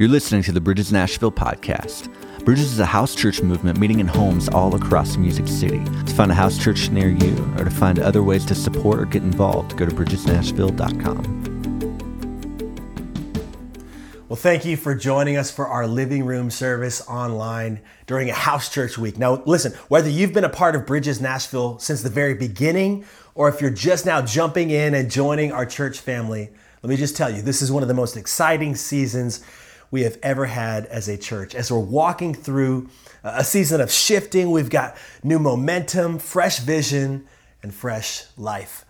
You're listening to the Bridges Nashville podcast. Bridges is a house church movement meeting in homes all across Music City. To find a house church near you or to find other ways to support or get involved, go to bridgesnashville.com. Well, thank you for joining us for our living room service online during a house church week. Now, listen, whether you've been a part of Bridges Nashville since the very beginning or if you're just now jumping in and joining our church family, let me just tell you, this is one of the most exciting seasons we have ever had as a church. As we're walking through uh, a season of shifting, we've got new momentum, fresh vision, and fresh life.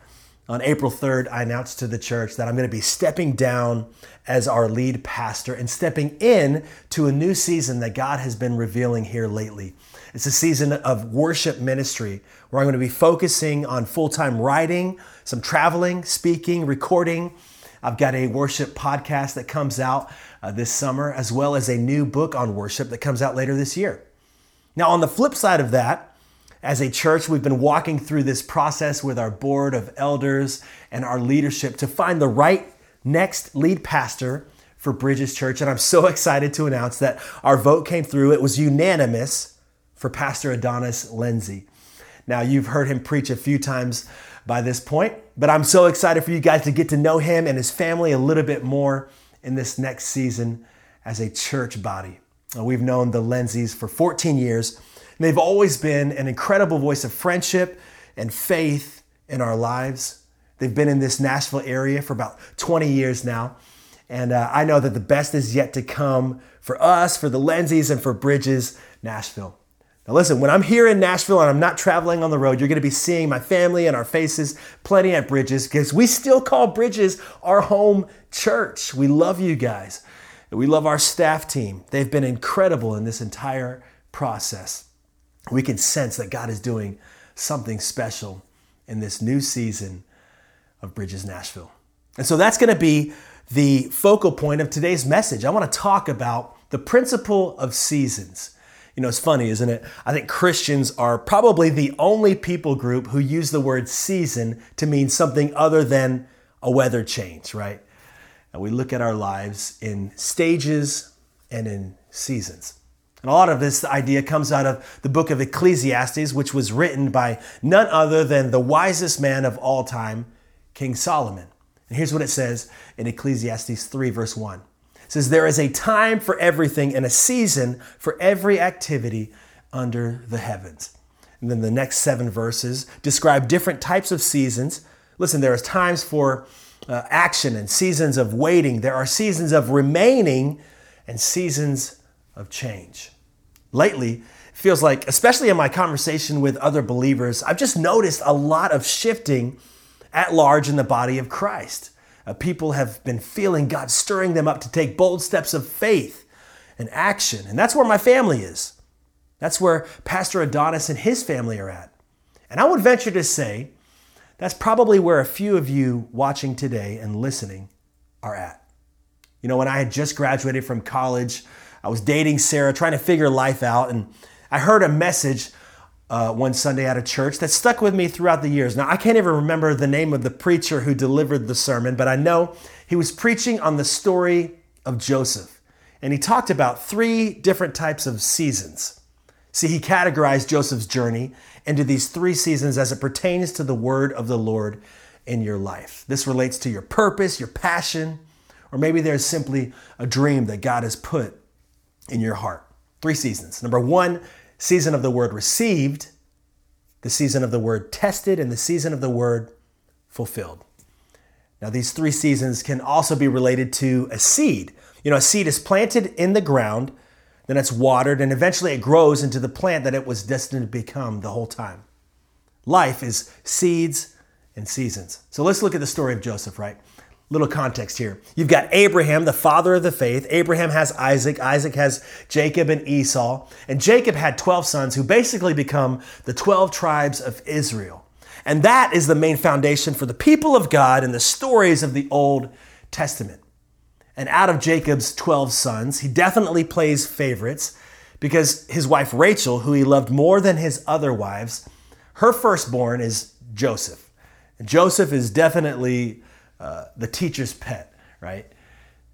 On April 3rd, I announced to the church that I'm going to be stepping down as our lead pastor and stepping in to a new season that God has been revealing here lately. It's a season of worship ministry where I'm going to be focusing on full time writing, some traveling, speaking, recording. I've got a worship podcast that comes out uh, this summer, as well as a new book on worship that comes out later this year. Now, on the flip side of that, as a church, we've been walking through this process with our board of elders and our leadership to find the right next lead pastor for Bridges Church. And I'm so excited to announce that our vote came through. It was unanimous for Pastor Adonis Lindsay. Now, you've heard him preach a few times by this point, but I'm so excited for you guys to get to know him and his family a little bit more in this next season as a church body. We've known the Lindsays for 14 years, and they've always been an incredible voice of friendship and faith in our lives. They've been in this Nashville area for about 20 years now. And uh, I know that the best is yet to come for us, for the Lindsays, and for Bridges Nashville. Now, listen, when I'm here in Nashville and I'm not traveling on the road, you're going to be seeing my family and our faces plenty at Bridges because we still call Bridges our home church. We love you guys. We love our staff team. They've been incredible in this entire process. We can sense that God is doing something special in this new season of Bridges Nashville. And so that's going to be the focal point of today's message. I want to talk about the principle of seasons. You know, it's funny, isn't it? I think Christians are probably the only people group who use the word season to mean something other than a weather change, right? And we look at our lives in stages and in seasons. And a lot of this idea comes out of the book of Ecclesiastes, which was written by none other than the wisest man of all time, King Solomon. And here's what it says in Ecclesiastes 3, verse 1 says, There is a time for everything and a season for every activity under the heavens. And then the next seven verses describe different types of seasons. Listen, there is times for uh, action and seasons of waiting. There are seasons of remaining and seasons of change. Lately, it feels like, especially in my conversation with other believers, I've just noticed a lot of shifting at large in the body of Christ. Uh, people have been feeling God stirring them up to take bold steps of faith and action. And that's where my family is. That's where Pastor Adonis and his family are at. And I would venture to say that's probably where a few of you watching today and listening are at. You know, when I had just graduated from college, I was dating Sarah, trying to figure life out, and I heard a message uh, one Sunday at a church that stuck with me throughout the years. Now, I can't even remember the name of the preacher who delivered the sermon, but I know he was preaching on the story of Joseph. And he talked about three different types of seasons. See, he categorized Joseph's journey into these three seasons as it pertains to the word of the Lord in your life. This relates to your purpose, your passion, or maybe there's simply a dream that God has put in your heart. Three seasons. Number one, season of the word received, the season of the word tested, and the season of the word fulfilled. Now, these three seasons can also be related to a seed. You know, a seed is planted in the ground, then it's watered, and eventually it grows into the plant that it was destined to become the whole time. Life is seeds and seasons. So let's look at the story of Joseph, right? Little context here. You've got Abraham, the father of the faith. Abraham has Isaac. Isaac has Jacob and Esau. And Jacob had 12 sons who basically become the 12 tribes of Israel. And that is the main foundation for the people of God and the stories of the Old Testament. And out of Jacob's 12 sons, he definitely plays favorites because his wife Rachel, who he loved more than his other wives, her firstborn is Joseph. And Joseph is definitely the teacher's pet, right?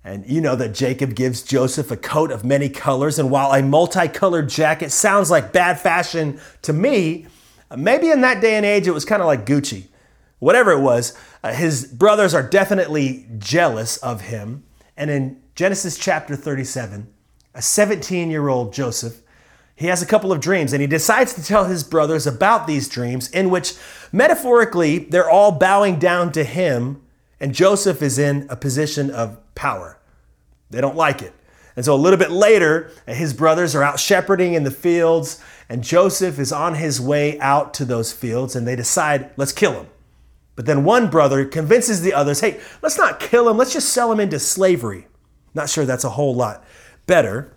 And you know that Jacob gives Joseph a coat of many colors. And while a multicolored jacket sounds like bad fashion to me, maybe in that day and age it was kind of like Gucci. Whatever it was, uh, his brothers are definitely jealous of him. And in Genesis chapter 37, a 17 year old Joseph, he has a couple of dreams and he decides to tell his brothers about these dreams, in which metaphorically they're all bowing down to him, and Joseph is in a position of power. They don't like it. And so a little bit later, his brothers are out shepherding in the fields, and Joseph is on his way out to those fields, and they decide, let's kill him. But then one brother convinces the others, hey, let's not kill him, let's just sell him into slavery. Not sure that's a whole lot better.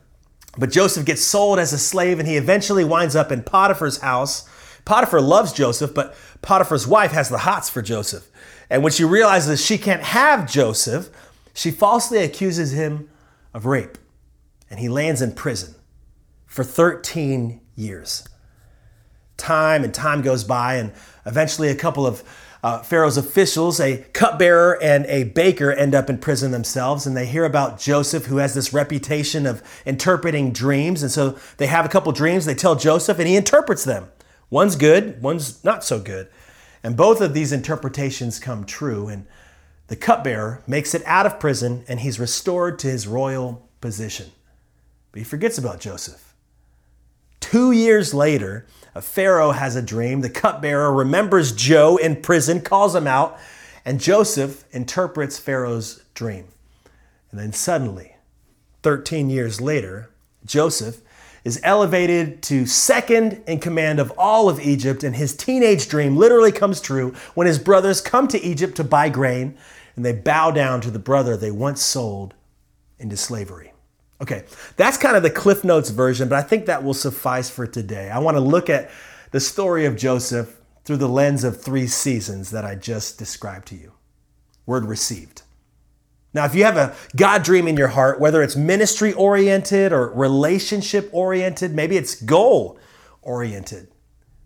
But Joseph gets sold as a slave, and he eventually winds up in Potiphar's house. Potiphar loves Joseph, but Potiphar's wife has the hots for Joseph. And when she realizes she can't have Joseph, she falsely accuses him of rape, and he lands in prison for 13 years. Time and time goes by, and eventually a couple of uh, Pharaoh's officials, a cupbearer and a baker, end up in prison themselves, and they hear about Joseph, who has this reputation of interpreting dreams. And so they have a couple dreams, they tell Joseph, and he interprets them. One's good, one's not so good. And both of these interpretations come true. And the cupbearer makes it out of prison and he's restored to his royal position. But he forgets about Joseph. Two years later, a Pharaoh has a dream. The cupbearer remembers Joe in prison, calls him out, and Joseph interprets Pharaoh's dream. And then suddenly, 13 years later, Joseph is elevated to second in command of all of Egypt, and his teenage dream literally comes true when his brothers come to Egypt to buy grain and they bow down to the brother they once sold into slavery. Okay, that's kind of the Cliff Notes version, but I think that will suffice for today. I want to look at the story of Joseph through the lens of three seasons that I just described to you. Word received. Now, if you have a God dream in your heart, whether it's ministry oriented or relationship oriented, maybe it's goal oriented,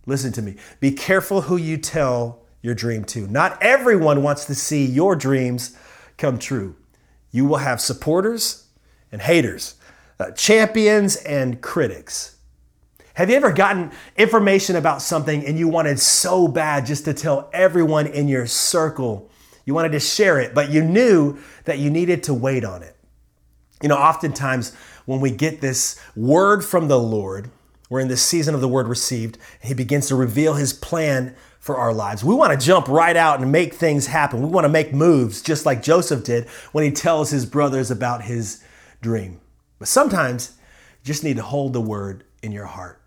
listen to me. Be careful who you tell your dream to. Not everyone wants to see your dreams come true. You will have supporters and haters, uh, champions and critics. Have you ever gotten information about something and you wanted so bad just to tell everyone in your circle? You wanted to share it, but you knew that you needed to wait on it. You know, oftentimes when we get this word from the Lord, we're in this season of the word received, and He begins to reveal His plan for our lives. We want to jump right out and make things happen. We want to make moves just like Joseph did when he tells his brothers about his dream. But sometimes you just need to hold the word in your heart.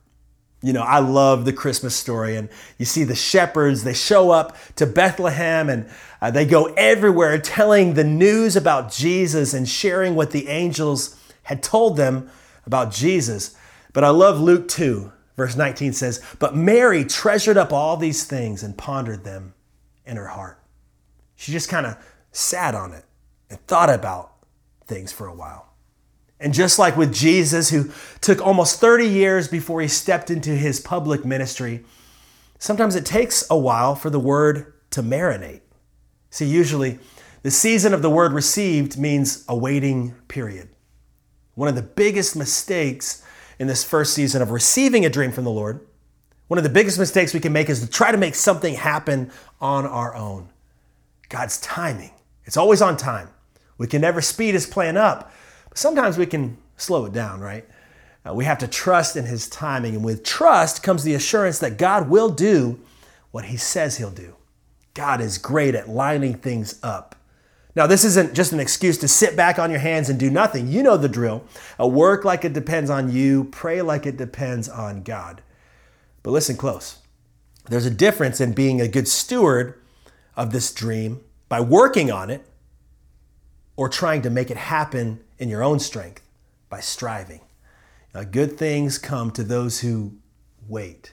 You know, I love the Christmas story, and you see the shepherds, they show up to Bethlehem and uh, they go everywhere telling the news about Jesus and sharing what the angels had told them about Jesus. But I love Luke 2, Verse 19 says, But Mary treasured up all these things and pondered them in her heart. She just kind of sat on it and thought about things for a while. And just like with Jesus, who took almost 30 years before he stepped into his public ministry, sometimes it takes a while for the word to marinate. See, usually the season of the word received means a waiting period. One of the biggest mistakes in this first season of receiving a dream from the Lord, one of the biggest mistakes we can make is to try to make something happen on our own. God's timing, it's always on time. We can never speed his plan up, sometimes we can slow it down, right? Uh, we have to trust in his timing. And with trust comes the assurance that God will do what he says he'll do. God is great at lining things up. Now, this isn't just an excuse to sit back on your hands and do nothing. You know the drill. Work like it depends on you, pray like it depends on God. But listen close. There's a difference in being a good steward of this dream by working on it or trying to make it happen in your own strength by striving. Now, good things come to those who wait.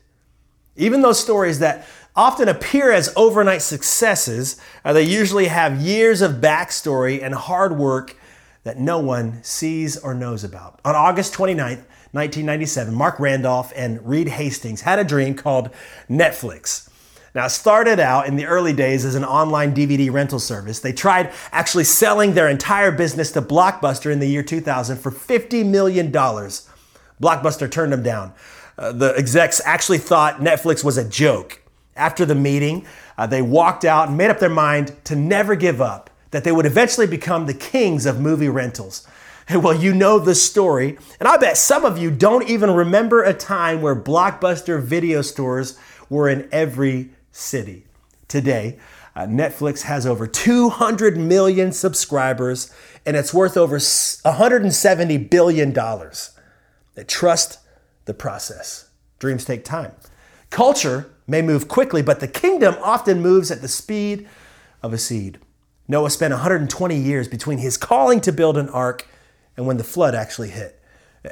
Even those stories that often appear as overnight successes, uh, they usually have years of backstory and hard work that no one sees or knows about. On August 29th, 1997, Marc Randolph and Reed Hastings had a dream called Netflix. Now, it started out in the early days as an online DVD rental service. They tried actually selling their entire business to Blockbuster in the year 2000 for $50 million. Blockbuster turned them down. Uh, the execs actually thought Netflix was a joke. After the meeting, uh, they walked out and made up their mind to never give up, that they would eventually become the kings of movie rentals. Well, you know the story, and I bet some of you don't even remember a time where Blockbuster video stores were in every city. Today, uh, Netflix has over 200 million subscribers and it's worth over $170 billion. They trust the process. Dreams take time. Culture may move quickly, but the kingdom often moves at the speed of a seed. Noah spent 120 years between his calling to build an ark and when the flood actually hit.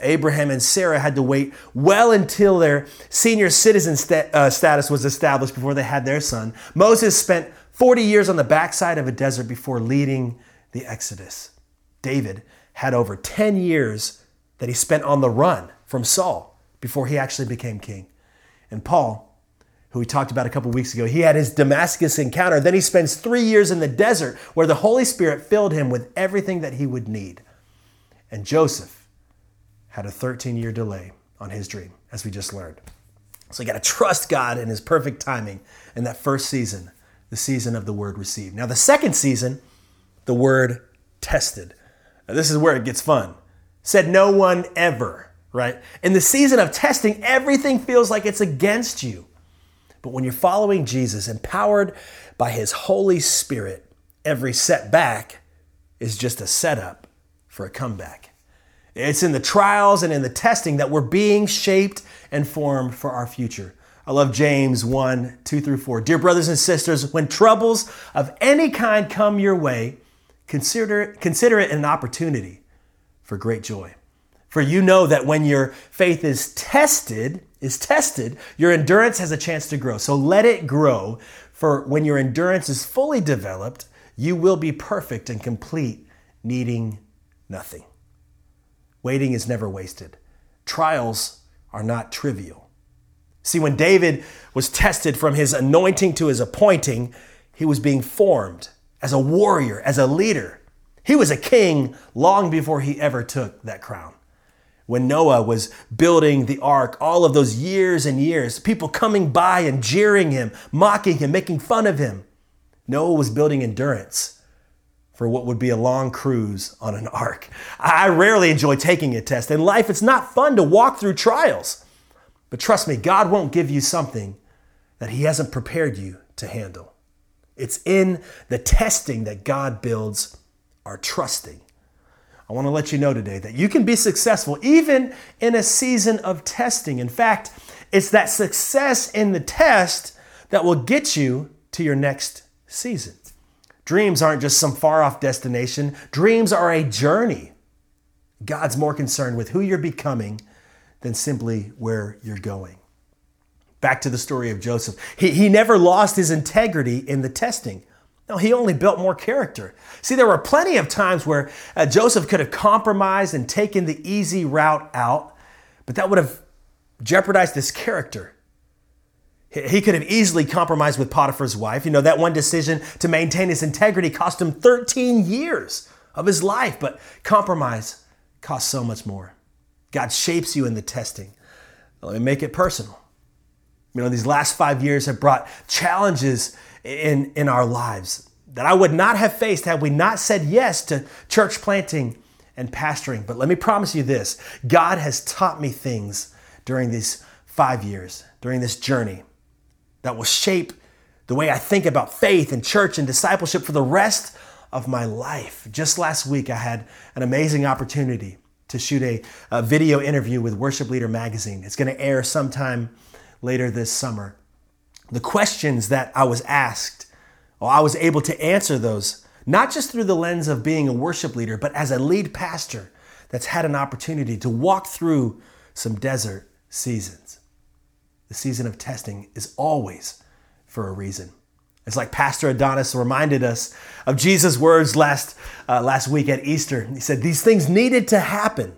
Abraham and Sarah had to wait well until their senior citizen st- uh, status was established before they had their son. Moses spent 40 years on the backside of a desert before leading the Exodus. David had over 10 years that he spent on the run from Saul before he actually became king. And Paul, who we talked about a couple weeks ago, he had his Damascus encounter. Then he spends three years in the desert where the Holy Spirit filled him with everything that he would need. And Joseph, had a 13 year delay on his dream, as we just learned. So you got to trust God in his perfect timing in that first season, the season of the word received. Now, the second season, the word tested. Now, this is where it gets fun. Said no one ever, right? In the season of testing, everything feels like it's against you. But when you're following Jesus, empowered by his Holy Spirit, every setback is just a setup for a comeback. It's in the trials and in the testing that we're being shaped and formed for our future. I love James 1 2 through 4. Dear brothers and sisters, when troubles of any kind come your way, consider, consider it an opportunity for great joy. For you know that when your faith is tested, is tested, your endurance has a chance to grow. So let it grow, for when your endurance is fully developed, you will be perfect and complete, needing nothing. Waiting is never wasted. Trials are not trivial. See, when David was tested from his anointing to his appointing, he was being formed as a warrior, as a leader. He was a king long before he ever took that crown. When Noah was building the ark, all of those years and years, people coming by and jeering him, mocking him, making fun of him, Noah was building endurance for what would be a long cruise on an ark. I rarely enjoy taking a test. In life, it's not fun to walk through trials. But trust me, God won't give you something that He hasn't prepared you to handle. It's in the testing that God builds our trusting. I want to let you know today that you can be successful even in a season of testing. In fact, it's that success in the test that will get you to your next season. Dreams aren't just some far off destination, dreams are a journey. God's more concerned with who you're becoming than simply where you're going. Back to the story of Joseph. He, he never lost his integrity in the testing. No, he only built more character. See, there were plenty of times where uh, Joseph could have compromised and taken the easy route out, but that would have jeopardized his character. He could have easily compromised with Potiphar's wife. You know, that one decision to maintain his integrity cost him 13 years of his life, but compromise costs so much more. God shapes you in the testing. Let me make it personal. You know, these last five years have brought challenges in, in our lives that I would not have faced had we not said yes to church planting and pastoring. But let me promise you this God has taught me things during these five years, during this journey that will shape the way I think about faith and church and discipleship for the rest of my life. Just last week, I had an amazing opportunity to shoot a, a video interview with Worship Leader Magazine. It's going to air sometime later this summer. The questions that I was asked, well, I was able to answer those, not just through the lens of being a worship leader, but as a lead pastor that's had an opportunity to walk through some desert seasons the season of testing is always for a reason. It's like Pastor Adonis reminded us of Jesus' words last, uh, last week at Easter. He said, These things needed to happen.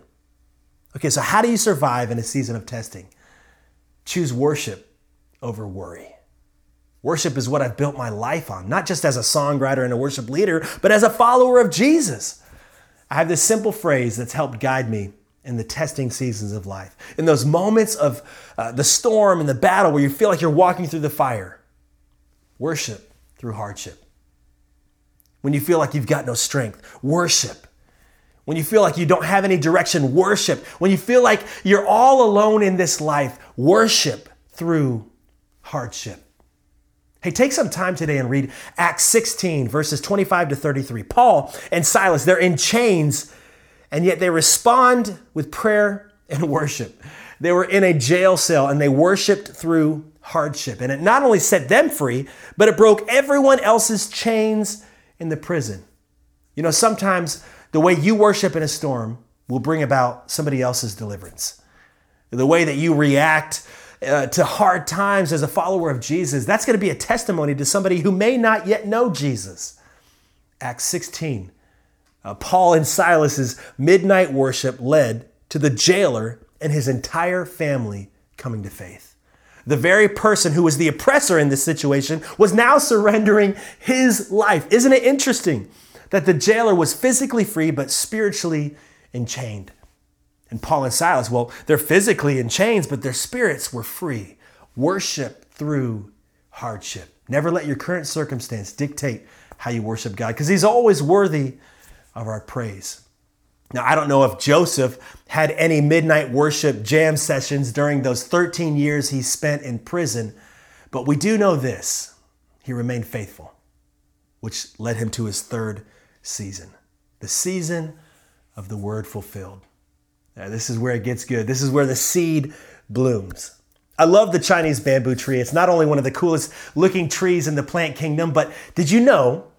Okay, so how do you survive in a season of testing? Choose worship over worry. Worship is what I've built my life on, not just as a songwriter and a worship leader, but as a follower of Jesus. I have this simple phrase that's helped guide me in the testing seasons of life, in those moments of uh, the storm and the battle where you feel like you're walking through the fire. Worship through hardship. When you feel like you've got no strength, worship. When you feel like you don't have any direction, worship. When you feel like you're all alone in this life, worship through hardship. Hey, take some time today and read Acts 16, verses 25 to 33. Paul and Silas, they're in chains, and yet they respond with prayer and worship. They were in a jail cell and they worshiped through hardship. And it not only set them free, but it broke everyone else's chains in the prison. You know, sometimes the way you worship in a storm will bring about somebody else's deliverance. The way that you react uh, to hard times as a follower of Jesus, that's going to be a testimony to somebody who may not yet know Jesus. Acts 16. Uh, Paul and Silas's midnight worship led to the jailer and his entire family coming to faith. The very person who was the oppressor in this situation was now surrendering his life. Isn't it interesting that the jailer was physically free but spiritually enchained? And Paul and Silas, well, they're physically in chains, but their spirits were free. Worship through hardship. Never let your current circumstance dictate how you worship God, because He's always worthy of our praise. Now, I don't know if Joseph had any midnight worship jam sessions during those 13 years he spent in prison, but we do know this he remained faithful, which led him to his third season the season of the word fulfilled. Now, this is where it gets good. This is where the seed blooms. I love the Chinese bamboo tree. It's not only one of the coolest looking trees in the plant kingdom, but did you know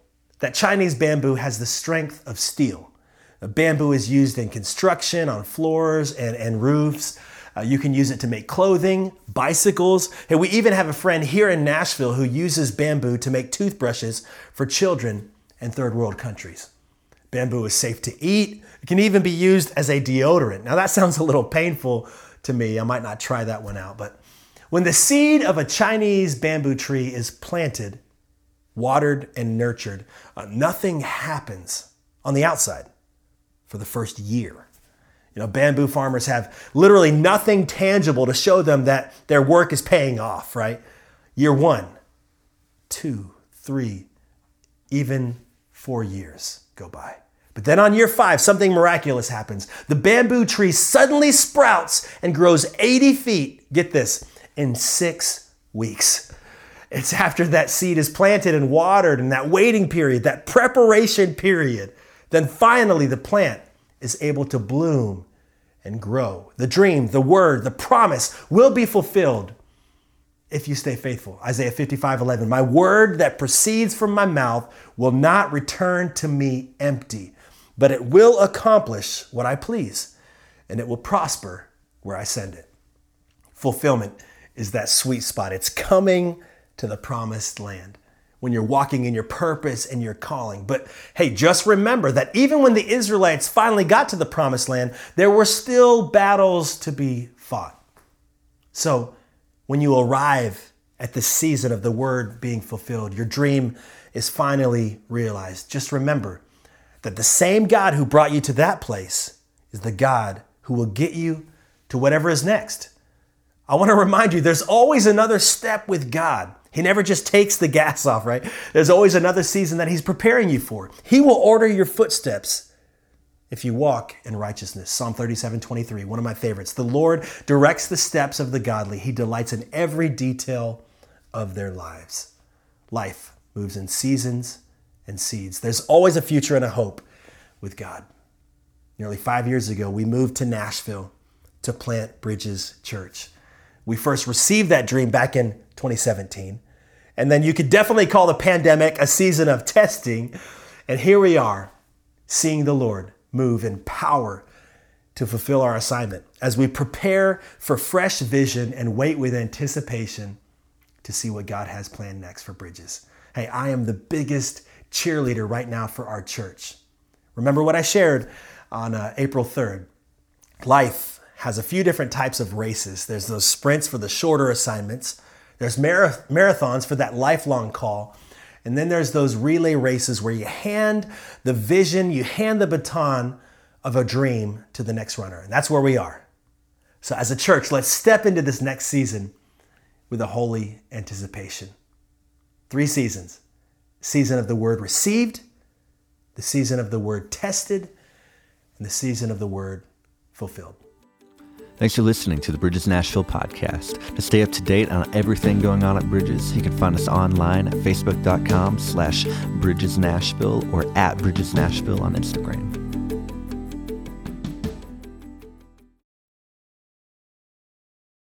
that Chinese bamboo has the strength of steel? Bamboo is used in construction, on floors and, and roofs. Uh, you can use it to make clothing, bicycles. And we even have a friend here in Nashville who uses bamboo to make toothbrushes for children in third world countries. Bamboo is safe to eat. It can even be used as a deodorant. Now, that sounds a little painful to me. I might not try that one out. But when the seed of a Chinese bamboo tree is planted, watered, and nurtured, uh, nothing happens on the outside for the first year. You know, bamboo farmers have literally nothing tangible to show them that their work is paying off, right? Year one, two, three, even four years go by. But then on year five, something miraculous happens. The bamboo tree suddenly sprouts and grows 80 feet, get this, in six weeks. It's after that seed is planted and watered and that waiting period, that preparation period. Then finally, the plant is able to bloom and grow. The dream, the word, the promise will be fulfilled if you stay faithful. Isaiah 55 11. My word that proceeds from my mouth will not return to me empty but it will accomplish what I please, and it will prosper where I send it. Fulfillment is that sweet spot. It's coming to the promised land when you're walking in your purpose and your calling. But hey, just remember that even when the Israelites finally got to the promised land, there were still battles to be fought. So when you arrive at the season of the word being fulfilled, your dream is finally realized. Just remember that the same God who brought you to that place is the God who will get you to whatever is next. I want to remind you there's always another step with God. He never just takes the gas off, right? There's always another season that He's preparing you for. He will order your footsteps if you walk in righteousness. Psalm 37 23, one of my favorites. The Lord directs the steps of the godly, He delights in every detail of their lives. Life moves in seasons and seeds. There's always a future and a hope with God. Nearly five years ago, we moved to Nashville to plant Bridges Church. We first received that dream back in 2017. And then you could definitely call the pandemic a season of testing. And here we are, seeing the Lord move in power to fulfill our assignment as we prepare for fresh vision and wait with anticipation to see what God has planned next for Bridges. Hey, I am the biggest cheerleader right now for our church. Remember what I shared on uh, April 3rd. Life has a few different types of races. There's those sprints for the shorter assignments, There's marathons for that lifelong call. And then there's those relay races where you hand the vision, you hand the baton of a dream to the next runner. And that's where we are. So, as a church, let's step into this next season with a holy anticipation. Three seasons season of the word received, the season of the word tested, and the season of the word fulfilled. Thanks for listening to the Bridges Nashville podcast. To stay up to date on everything going on at Bridges, you can find us online at facebook.com slash Bridges Nashville or at Bridges Nashville on Instagram.